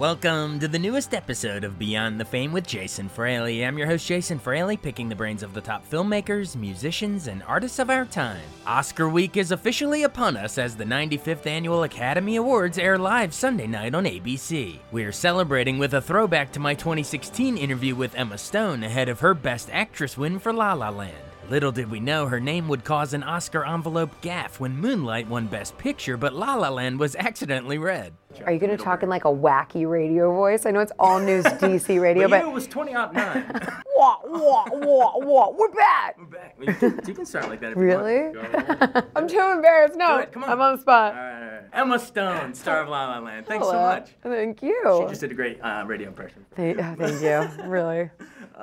Welcome to the newest episode of Beyond the Fame with Jason Fraley. I'm your host, Jason Fraley, picking the brains of the top filmmakers, musicians, and artists of our time. Oscar week is officially upon us as the 95th Annual Academy Awards air live Sunday night on ABC. We're celebrating with a throwback to my 2016 interview with Emma Stone ahead of her Best Actress win for La La Land. Little did we know her name would cause an Oscar envelope gaffe when Moonlight won Best Picture, but La La Land was accidentally read. Are you going to talk in like a wacky radio voice? I know it's all news DC radio, but but you, it was 20 out 9. wah, wah, wah, wah, we're back. We're back. You can, you can start like that if Really? you want. I'm too embarrassed. No, Do it, come on. I'm on the spot. All right, all right. Emma Stone, star of La La Land. Thanks so much. Thank you. She just did a great uh, radio impression. Thank, oh, thank you. Really.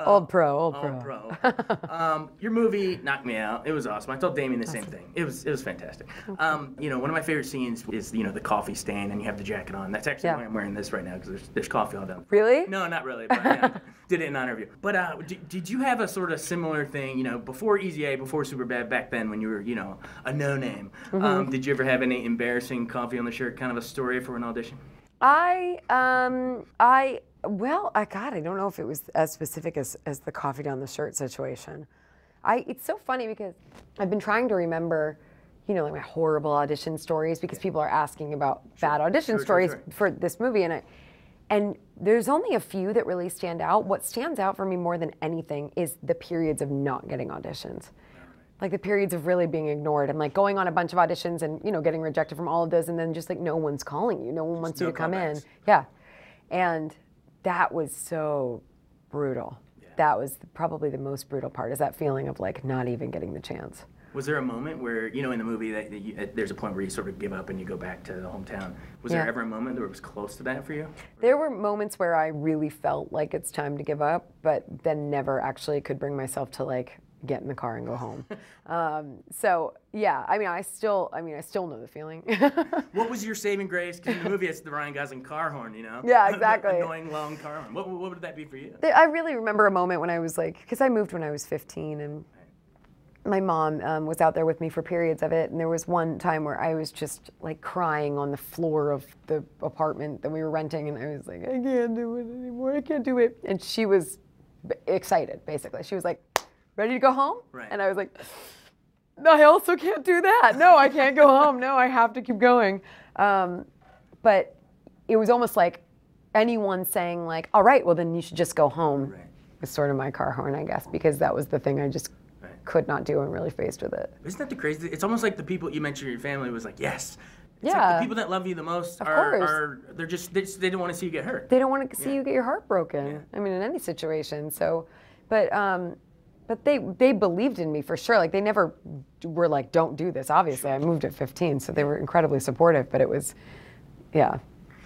old pro, old pro. Oh, bro. um, your movie knocked me out. It was awesome. I told Damien the same thing. It was it was fantastic. Um, you know, one of my favorite scenes is you know the coffee stand and you have the jacket on. That's actually Yeah. why I'm wearing this right now because there's, there's coffee all down. Really? No, not really. But yeah, did it in honor of you. But uh, did, did you have a sort of similar thing? You know, before Easy A, before Superbad, back then when you were you know a no name. Mm-hmm. Um, did you ever have any embarrassing coffee on the shirt kind of a story for an audition? I um I well I God I don't know if it was as specific as as the coffee down the shirt situation. I it's so funny because I've been trying to remember, you know, like my horrible audition stories because people are asking about bad audition Sure, sure, stories sure. for this movie and I and there's only a few that really stand out. What stands out for me more than anything is the periods of not getting auditions. Like the periods of really being ignored and like going on a bunch of auditions and you know getting rejected from all of those and then just like no one's calling you. No one wants you no to come in. yeah. And that was so brutal. That was probably the most brutal part is that feeling of like not even getting the chance Was there a moment where, you know, in the movie, that, that you, uh, there's a point where you sort of give up and you go back to the hometown? Was there ever a moment where it was close to that for you? there were moments where i really felt like it's time to give up but then never actually could bring myself to like get in the car and go home um, so yeah i mean i still i mean i still know the feeling What was your saving grace? Because in the movie, it's the Ryan Gosling car horn, you know? Yeah, exactly. annoying long car horn. What, what would that be for you? I really remember a moment when I was like, because I moved when I was 15, and my mom um, was out there with me for periods of it. And there was one time where I was just like crying on the floor of the apartment that we were renting, and I was like, I can't do it anymore. I can't do it. And she was b- excited, basically. She was like, ready to go home? Right. And I was like, I also can't do that. No, I can't go home. No, I have to keep going. Um, but it was almost like anyone saying like, "All right, well then you should just go home." Right. Was sort of my car horn, I guess, because that was the thing I just. Could not do and really faced with it. Isn't that the crazy? It's almost like the people you mentioned, your family was like, yes. It's like Yeah. the people that love you the most Of are, are, they're just, they, just, they don't want to see you get hurt. They don't want to see Yeah. you get your heart broken. I mean, in any situation. So, but um, but they they believed in me for sure. Like they never were like, "Don't do this." Obviously, I moved at 15, so they were incredibly supportive. But it was, yeah.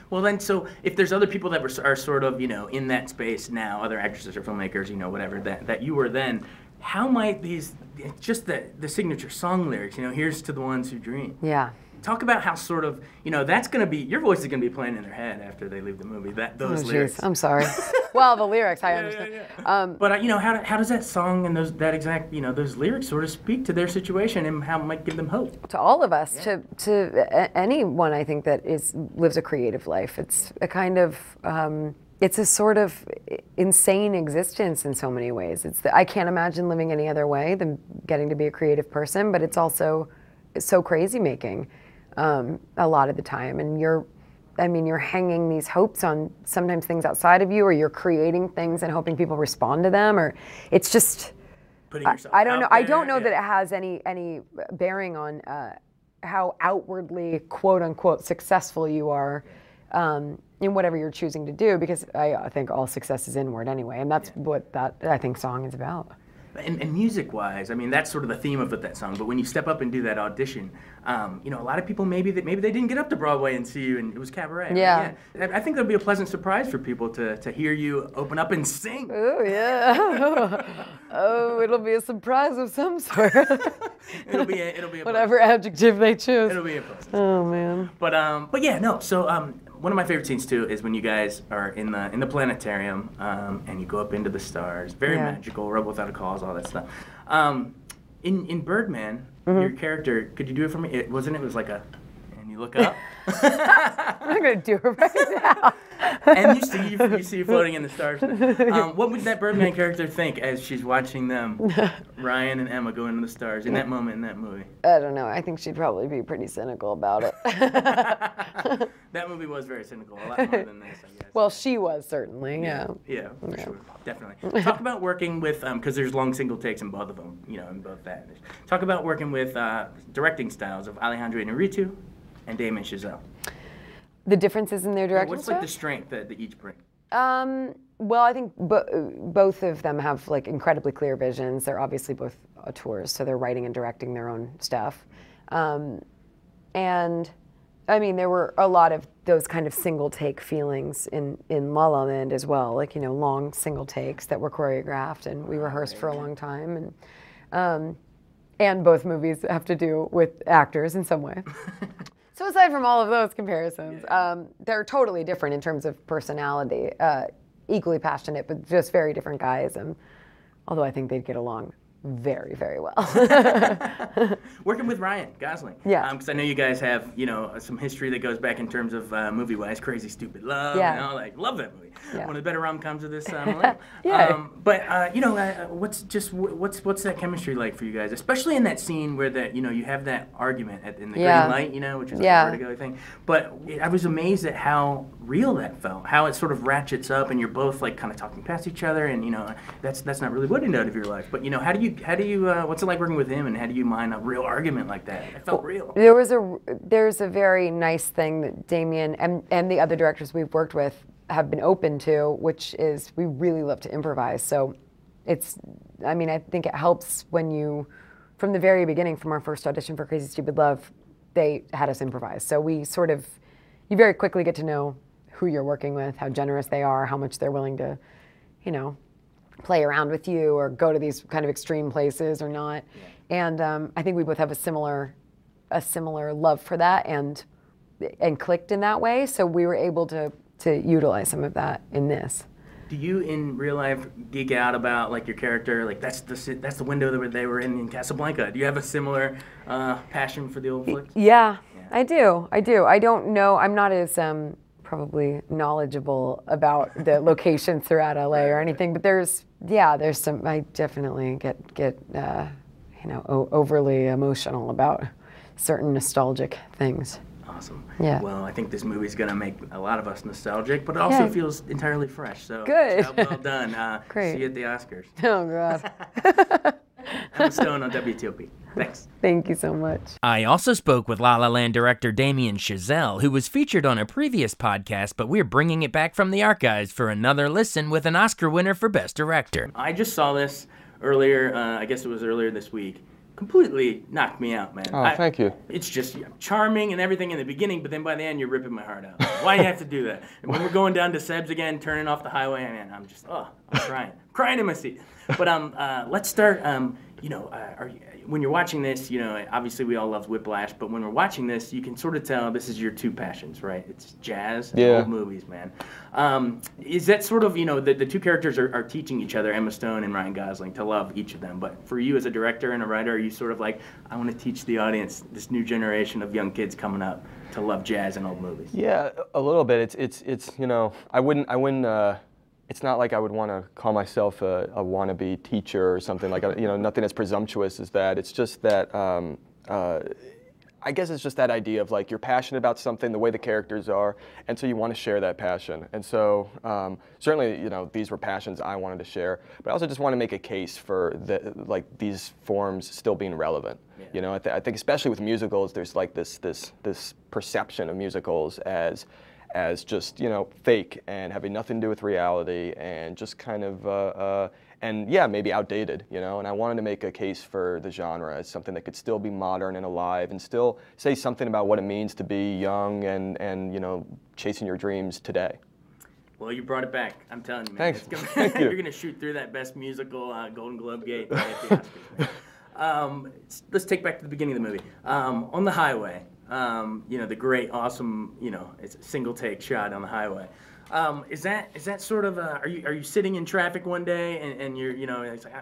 Well, then, so if there's other people that were, are sort of, you know, in that space now, other actresses or filmmakers, you know, whatever, that, that you were then, how might these, just the, the signature song lyrics, you know, here's to the ones who dream. Yeah. Talk about how sort of, you know, that's going to be, your voice is going to be playing in their head after they leave the movie, that Oh, those jeez. lyrics. I'm sorry. well, the lyrics, I Yeah, understand. yeah, yeah. Um, But, uh, you know, how, how does that song and those that exact, you know, those lyrics sort of speak to their situation and how it might give them hope? to all of us, to to anyone, I think that is lives a creative life. It's a kind of um, it's a sort of insane existence in so many ways. It's the, I can't imagine living any other way than getting to be a creative person, but it's also so crazy making um, a lot of the time, and you're. I mean, you're hanging these hopes on sometimes things outside of you, or you're creating things and hoping people respond to them, or it's just. Putting I, yourself I don't know. I don't know yeah. that it has any any bearing on uh, how outwardly quote unquote successful you are um, in whatever you're choosing to do because I, I think all success is inward anyway and that's what that I think song is about. And, and music-wise, I mean, that's sort of the theme of that song. But when you step up and do that audition, um, you know, a lot of people maybe that maybe they didn't get up to Broadway and see you, and it was cabaret. Yeah. yeah. I think that'll be a pleasant surprise for people to, to hear you open up and sing. Oh yeah. oh, it'll be a surprise of some sort. it'll be a, it'll be a whatever adjective they choose. It'll be a pleasant. Oh man. But um, but yeah, no. So um, one of my favorite scenes too is when you guys are in the in the planetarium um, and you go up into the stars. Very Yeah. magical. Rebel without a cause, all that stuff. Um, in in Birdman, Mm-hmm. your character, could you do it for me? It wasn't. It was like a, and you look up, I'm not gonna do it right now. And you see you, you see floating in the stars. Um, what would that Birdman character think as she's watching them, Ryan and Emma, go into the stars in that moment in that movie? I don't know. I think she'd probably be pretty cynical about it. That movie was very cynical, a lot more than this, I guess. well, she was certainly. Yeah. Yeah, for sure, definitely. Talk about working with, because there's long single takes in both of them, you know, in both that. Talk about working with uh, directing styles of Alejandro Inarritu and Damien Chazelle. The differences in their direction. What's like the strength that they each bring? Um, well, I think bo- both of them have like incredibly clear visions. They're obviously both auteurs, so they're writing and directing their own stuff. Um, and I mean, there were a lot of those kind of single take feelings in, in La La Land as well, like, you know, long single takes that were choreographed and we rehearsed for a long time. And, um, and both movies have to do with actors in some way. So aside from all of those comparisons, um, they're totally different in terms of personality. Uh, equally passionate, but just very different guys. And although I think they'd get along very, very well. Working with Ryan Gosling. Yeah. Because I know you guys have, you know, some history that goes back in terms of uh, movie-wise, Crazy Stupid Love. Yeah. And all that. Love that movie. Yeah. One of the better rom-coms of this uh. Yay. Um, but uh, you know, uh, what's just what's what's that chemistry like for you guys, especially in that scene where that you know you have that argument at, in the Yeah. green light, you know, which is Yeah. like a vertigo thing. But it, I was amazed at how real that felt, how it sort of ratchets up, and you're both like kind of talking past each other, and you know, that's that's not really what ended out of your life. But you know, how do you how do you uh, what's it like working with him, and how do you mind a real argument like that? It felt real. There was a there's a very nice thing that Damien and and the other directors we've worked with have been open to, which is we really love to improvise. So it's I mean I think it helps when you from the very beginning from our first audition for Crazy Stupid Love, they had us improvise. So we sort of you very quickly get to know who you're working with, how generous they are, how much they're willing to, you know, play around with you or go to these kind of extreme places or not. And um, I think we both have a similar a similar love for that and and clicked in that way. So we were able to to utilize some of that in this. Do you in real life geek out about like your character? Like that's the that's the window that they were in in Casablanca. Do you have a similar uh, passion for the old flicks? Yeah, I do. I do. I don't know. I'm not as um, probably knowledgeable about the locations throughout LA or anything, but there's yeah, there's some. I definitely get get uh, you know o- overly emotional about certain nostalgic things. Awesome. Yeah. Well, I think this movie's gonna make a lot of us nostalgic, but it also Yay. feels entirely fresh. So Good. well done. Uh, Great. See you at the Oscars. Oh God! Emma Stone on WTOP. Thanks. Thank you so much. I also spoke with La La Land director Damien Chazelle, who was featured on a previous podcast, but we're bringing it back from the archives for another listen with an Oscar winner for Best Director. I just saw this earlier, uh, I guess it was earlier this week. Completely knocked me out, man. Oh, I- thank you. It's just charming and everything in the beginning, but then by the end, you're ripping my heart out. Why do you have to do that? And when we're going down to Seb's again, turning off the highway, man, I'm just, oh, I'm crying, crying in my seat. But um, uh, let's start. Um, you know, uh, are you, when you're watching this, you know, obviously we all love Whiplash, but when we're watching this, you can sort of tell this is your two passions, right? It's jazz and Yeah. old movies, man. Um, is that sort of, you know, the, the two characters are, are teaching each other, Emma Stone and Ryan Gosling, to love each of them. But for you as a director and a writer, are you sort of like, I want to teach the audience, this new generation of young kids coming up, to love jazz and old movies? Yeah, a little bit. It's it's it's you know I wouldn't I wouldn't. Uh, it's not like I would want to call myself a, a wannabe teacher or something like you know nothing as presumptuous as that. It's just that um, uh, I guess it's just that idea of like you're passionate about something, the way the characters are, and so you want to share that passion. And so um, certainly, you know, these were passions I wanted to share, but I also just want to make a case for the, like these forms still being relevant. Yeah. You know, I, th- I think especially with musicals, there's like this this this perception of musicals as as just you know fake and having nothing to do with reality and just kind of uh, uh, and yeah maybe outdated you know and I wanted to make a case for the genre as something that could still be modern and alive and still say something about what it means to be young and and you know chasing your dreams today. Well, you brought it back. I'm telling you, man. Thanks. Gonna, Thank you. you're gonna shoot through that best musical uh, Golden Globe gate. um, let's take back to the beginning of the movie. Um, on the highway, um, you know, the great, awesome, you know, it's a single take shot on the highway. Um, is that is that sort of a, are you are you sitting in traffic one day and, and you're you know it's like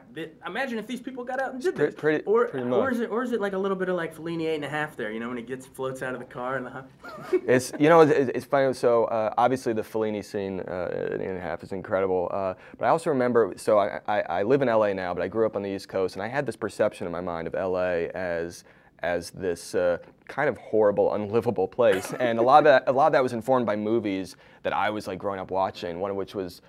imagine if these people got out and did this pretty, or pretty or is it or is it like a little bit of like Fellini eight and a half there you know when he gets floats out of the car and the it's you know it's, it's funny so uh, obviously the Fellini scene uh, eight and a half is incredible uh, but I also remember so I, I, I live in LA now but I grew up on the East Coast and I had this perception in my mind of LA as as this uh, kind of horrible, unlivable place. And a lot of that, a lot of that was informed by movies that I was like growing up watching. One of which was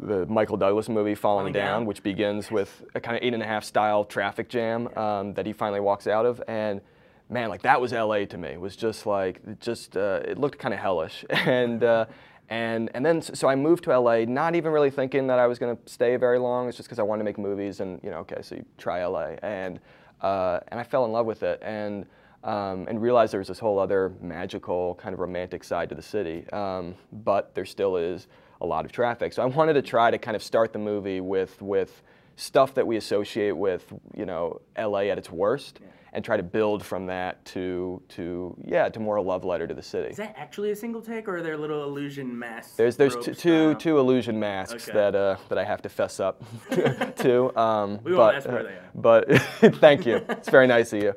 the Michael Douglas movie Falling, Falling Down, Down, which begins with a kind of eight and a half style traffic jam um, that he finally walks out of. And man, like that was LA to me. It was just like, it just uh, it looked kind of hellish. and uh, and and then so I moved to LA, not even really thinking that I was going to stay very long. It's just because I wanted to make movies, and you know, okay, so you try LA, and uh, and I fell in love with it and, um, and realized there was this whole other magical kind of romantic side to the city. Um, but there still is a lot of traffic. So I wanted to try to kind of start the movie with, with stuff that we associate with, you know, LA at its worst. Yeah and try to build from that to to yeah to more a love letter to the city. Is that actually a single take, or are there little illusion masks? There's there's two, two, two illusion masks okay. that uh, that I have to fess up to. Um, we won't ask where they are. But thank you. It's very nice of you.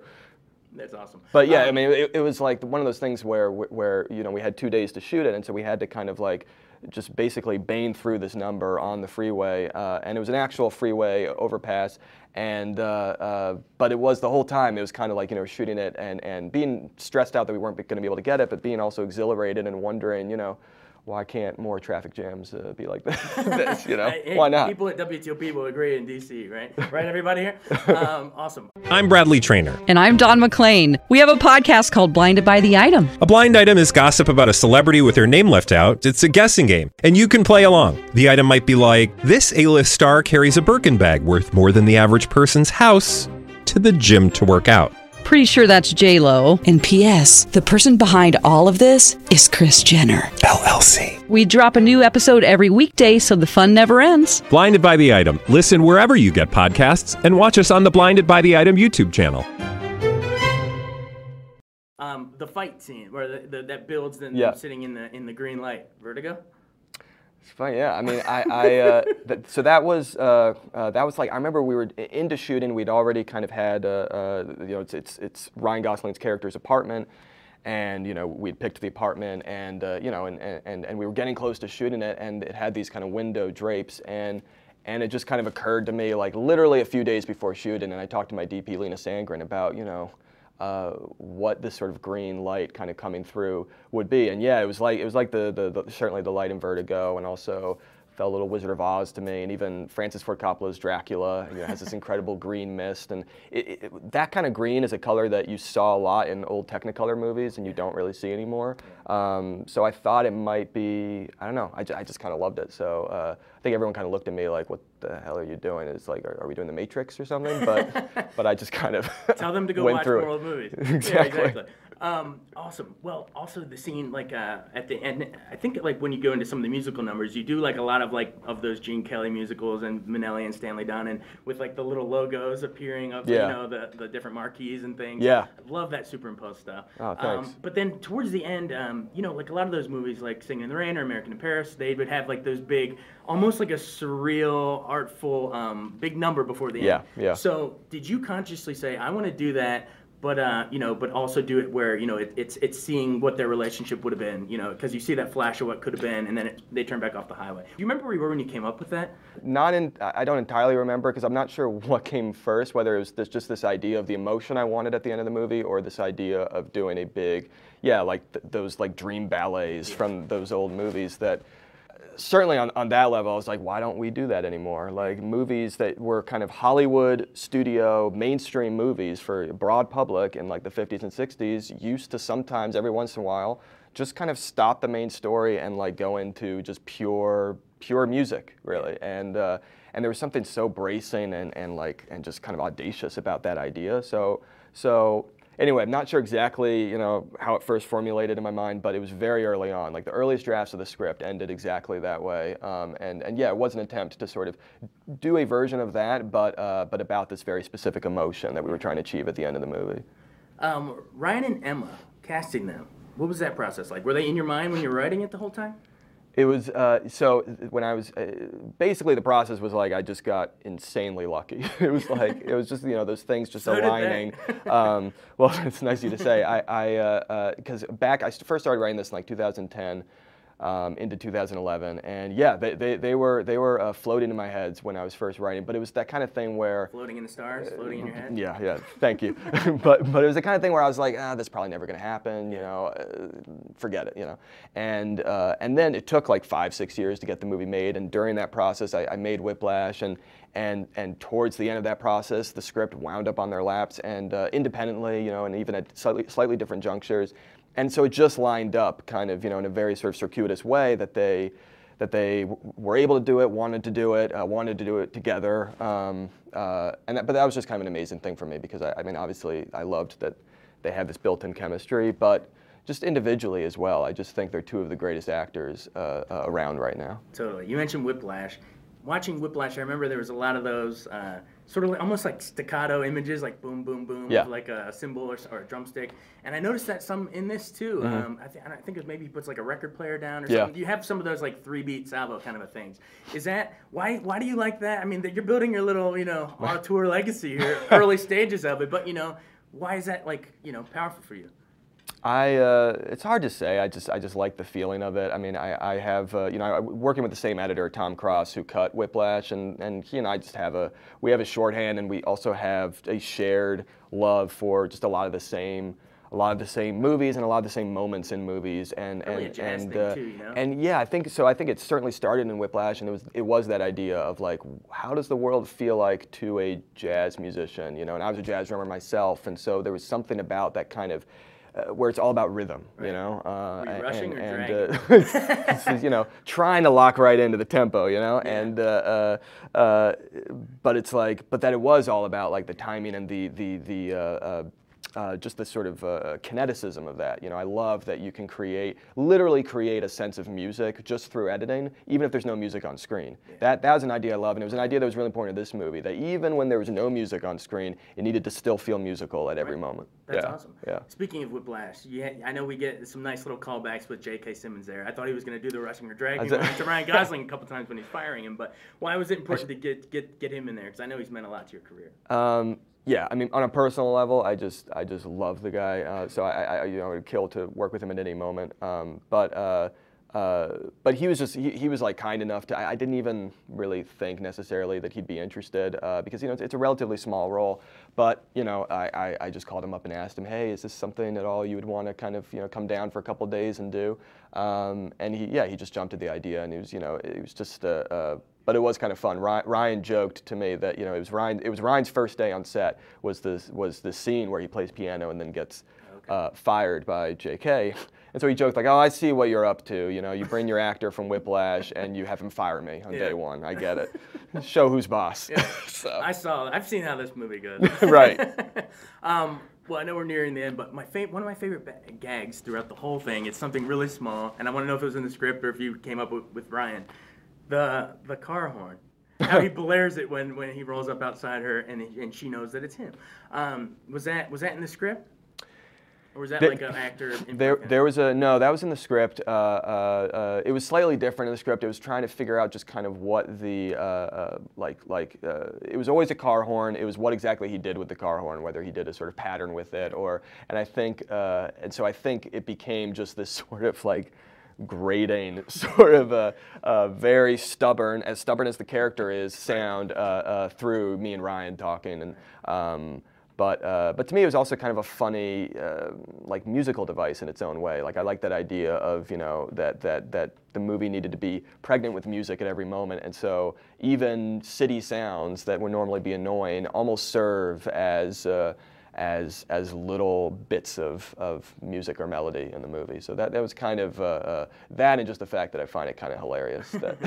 That's awesome. But yeah, um, I mean, it, it was like one of those things where where you know we had two days to shoot it, and so we had to kind of like just basically bane through this number on the freeway, uh, and it was an actual freeway overpass. And uh, uh, but it was the whole time. It was kind of like you know shooting it and and being stressed out that we weren't going to be able to get it, but being also exhilarated and wondering, you know why can't more traffic jams uh, be like this? You know, hey, why not? People at WTOP will agree in DC, right? Right, everybody here. Um, awesome. I'm Bradley Trainer, and I'm Don McClain. We have a podcast called Blinded by the Item. A blind item is gossip about a celebrity with their name left out. It's a guessing game, and you can play along. The item might be like this: A-list star carries a Birkin bag worth more than the average person's house to the gym to work out. Pretty sure that's J Lo. And P.S. The person behind all of this is Kris Jenner LLC. We drop a new episode every weekday, so the fun never ends. Blinded by the item. Listen wherever you get podcasts, and watch us on the Blinded by the Item YouTube channel. Um, the fight scene where the, the, that builds and them yeah. sitting in the in the green light. Vertigo. It's funny, yeah. I mean, I, I uh, so that was uh, uh, that was like I remember we were into shooting. We'd already kind of had, uh, uh, you know, it's, it's, it's Ryan Gosling's character's apartment, and you know we'd picked the apartment, and uh, you know, and, and and we were getting close to shooting it, and it had these kind of window drapes, and and it just kind of occurred to me like literally a few days before shooting, and I talked to my DP Linus Sandgren about you know uh, what this sort of green light kind of coming through would be. And yeah, it was like it was like the, the, the certainly the light in Vertigo, and also felt a little Wizard of Oz to me, and even Francis Ford Coppola's Dracula you know, has this incredible green mist, and it, it, that kind of green is a color that you saw a lot in old Technicolor movies, and you don't really see anymore. Um, so I thought it might be, I don't know, I, I just kind of loved it. So uh, I think everyone kind of looked at me like, "What the hell are you doing?" It's like, "Are, are we doing the Matrix or something?" But but I just kind of tell them to go watch more old movies. exactly. Yeah, exactly. Um, awesome. Well, also the scene like uh, at the end, I think like when you go into some of the musical numbers, you do like a lot of like of those Gene Kelly musicals and Minnelli and Stanley Donen with like the little logos appearing of yeah. you know the, the different marquees and things. Yeah. I love that superimposed stuff. Oh, thanks. Um, but then towards the end, um, you know, like a lot of those movies like Singing in the Rain or American in Paris, they would have like those big, almost like a surreal, artful, um, big number before the yeah, end. Yeah. So did you consciously say, I want to do that? But uh, you know, but also do it where you know it, it's it's seeing what their relationship would have been, you know, because you see that flash of what could have been, and then it, they turn back off the highway. Do you remember where you were when you came up with that? Not in. I don't entirely remember because I'm not sure what came first. Whether it was this, just this idea of the emotion I wanted at the end of the movie, or this idea of doing a big, yeah, like th- those like dream ballets from those old movies that certainly on, on that level, I was like, why don't we do that anymore? Like movies that were kind of Hollywood studio mainstream movies for broad public in like the 50s and 60s used to sometimes every once in a while just kind of stop the main story and like go into just pure pure music really. And uh, and there was something so bracing and, and like and just kind of audacious about that idea. So so anyway, I'm not sure exactly, you know, how it first formulated in my mind, but it was very early on. Like the earliest drafts of the script ended exactly that way. Um, and, and yeah, it was an attempt to sort of do a version of that, but, uh, but about this very specific emotion that we were trying to achieve at the end of the movie. Um, Ryan and Emma, casting them, what was that process like? Were they in your mind when you were writing it the whole time? It was uh, so when I was uh, basically the process was like I just got insanely lucky. it was like it was just you know those things just So aligning. um, well, it's nice of you to say. I because uh, uh back I first started writing this in like 2010 um, into 2011. And yeah, they, they, they were they were uh, floating in my heads when I was first writing. But it was that kind of thing where floating in the stars, floating in your head. Yeah, yeah. Thank you. but but it was the kind of thing where I was like, ah, that's probably never going to happen. You know, uh, forget it. You know, and uh, and then it took like five six years to get the movie made. And during that process, I, I made Whiplash and. And, and towards the end of that process, the script wound up on their laps, and uh, independently, you know, and even at slightly, slightly different junctures, and so it just lined up kind of you know in a very sort of circuitous way that they that they were able to do it, wanted to do it, uh, wanted to do it together, um, uh, and that, but that was just kind of an amazing thing for me because I, I mean obviously I loved that they had this built-in chemistry, but just individually as well. I just think they're two of the greatest actors uh, uh around right now. Totally. You mentioned Whiplash. Watching Whiplash, I remember there was a lot of those uh, sort of like, almost like staccato images, like boom, boom, boom, yeah. like a cymbal or, or, a drumstick. And I noticed that some in this too. Mm-hmm. Um, I, th- I, think it maybe he puts like a record player down or yeah. something. You have some of those like three beat salvo kind of a things. Is that why? Why do you like that? I mean, you're building your little you know auteur legacy here, early stages of it. But you know, why is that like you know powerful for you? I, uh, it's hard to say. I just, I just like the feeling of it. I mean, I, I have, uh, you know, I'm working with the same editor, Tom Cross, who cut Whiplash, and, and he and I just have a, we have a shorthand, and we also have a shared love for just a lot of the same, a lot of the same movies and a lot of the same moments in movies, and really and and uh, too, you know? and yeah, I think so. I think it certainly started in Whiplash, and it was, it was that idea of like, how does the world feel like to a jazz musician, you know? And I was a jazz drummer myself, and so there was something about that kind of uh, where it's all about rhythm, right. you know, uh, rushing and, or and uh, you know, trying to lock right into the tempo, you know, yeah. and uh, uh, uh, but it's like, but that it was all about like the timing and the the the uh, just the sort of uh, kineticism of that. You know, I love that you can create, literally create a sense of music just through editing, even if there's no music on screen. Yeah. That, that was an idea I love, and it was an idea that was really important in this movie, that even when there was no music on screen, it needed to still feel musical at every right. moment. That's yeah. awesome. Yeah. Speaking of Whiplash, yeah, I know we get some nice little callbacks with J.K. Simmons there. I thought he was going to do the rushing or dragging to Ryan Gosling a couple times when he's firing him, but why was it important to get, get, get him in there? Because I know he's meant a lot to your career. Um, yeah, I mean, on a personal level, I just I just love the guy. Uh, so I, I, you know would kill to work with him at any moment. Um, but uh, uh, but he was just he, he was like kind enough to. I, I, didn't even really think necessarily that he'd be interested uh, because you know it's, it's, a relatively small role. But you know I, I, I, just called him up and asked him, hey, is this something at all you would want to kind of you know come down for a couple days and do? Um, and he yeah he just jumped at the idea and he was you know it was just a, but it was kind of fun. Ryan, joked to me that you know it was Ryan. It was Ryan's first day on set was the was the scene where he plays piano and then gets okay. uh, fired by J.K. And so he joked like, "Oh, I see what you're up to. You know, you bring your actor from Whiplash and you have him fire me on yeah. day one. I get it. Show who's boss." Yeah. so. I saw. I've seen how this movie goes. right. um, well, I know we're nearing the end, but my fa- one of my favorite ba- gags throughout the whole thing, it's something really small, and I want to know if it was in the script or if you came up with, with Ryan the the car horn. How he blares it when, when he rolls up outside her and and she knows that it's him. Um, was that was that in the script? Or was that There- like an actor? in There, there was a no. That was in the script. Uh, uh, uh, it was slightly different in the script. It was trying to figure out just kind of what the uh, uh, like like. Uh, it was always a car horn. It was what exactly he did with the car horn, whether he did a sort of pattern with it, or and I think uh, and so I think it became just this sort of like grating, sort of a, a very stubborn, as stubborn as the character is, sound uh, uh, through me and Ryan talking and. Um, but, uh, but to me, it was also kind of a funny, uh, like musical device in its own way. Like I like that idea of you know that that that the movie needed to be pregnant with music at every moment, and so even city sounds that would normally be annoying almost serve as uh, as as little bits of, of music or melody in the movie. So that that was kind of uh, uh, that, and just the fact that I find it kind of hilarious that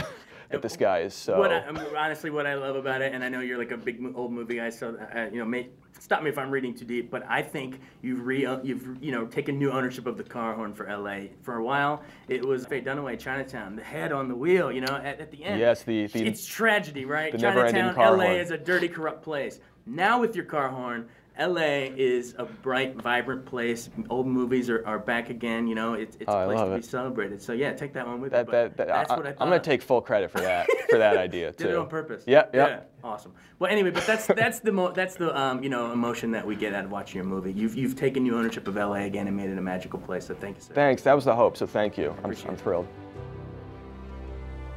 that this guy is so. What I, um, honestly, what I love about it, and I know you're like a big old movie guy, so uh, you know, may, stop me if I'm reading too deep. But I think you've re, uh, you've you know taken new ownership of the car horn for LA. For a while, it was Faye Dunaway, Chinatown, the head on the wheel. You know, at, at the end. Yes, the- the- it's tragedy, right? the Chinatown, LA horn. is a dirty, corrupt place. Now with your car horn. LA is a bright, vibrant place. Old movies are, are back again. You know, it's, it's Oh, a place to it. be celebrated. So yeah, take that one with that, you. that, that, that's I, what I I'm gonna take full credit for that for that idea too. Did it on purpose. Yeah, yeah. Yeah. Awesome. Well, anyway, but that's that's the mo- that's the um, you know emotion that we get out of watching your movie. You've you've taken new ownership of LA again and made it a magical place. So thank you, sir. Thanks. That was the hope. So thank you. I'm, I'm thrilled.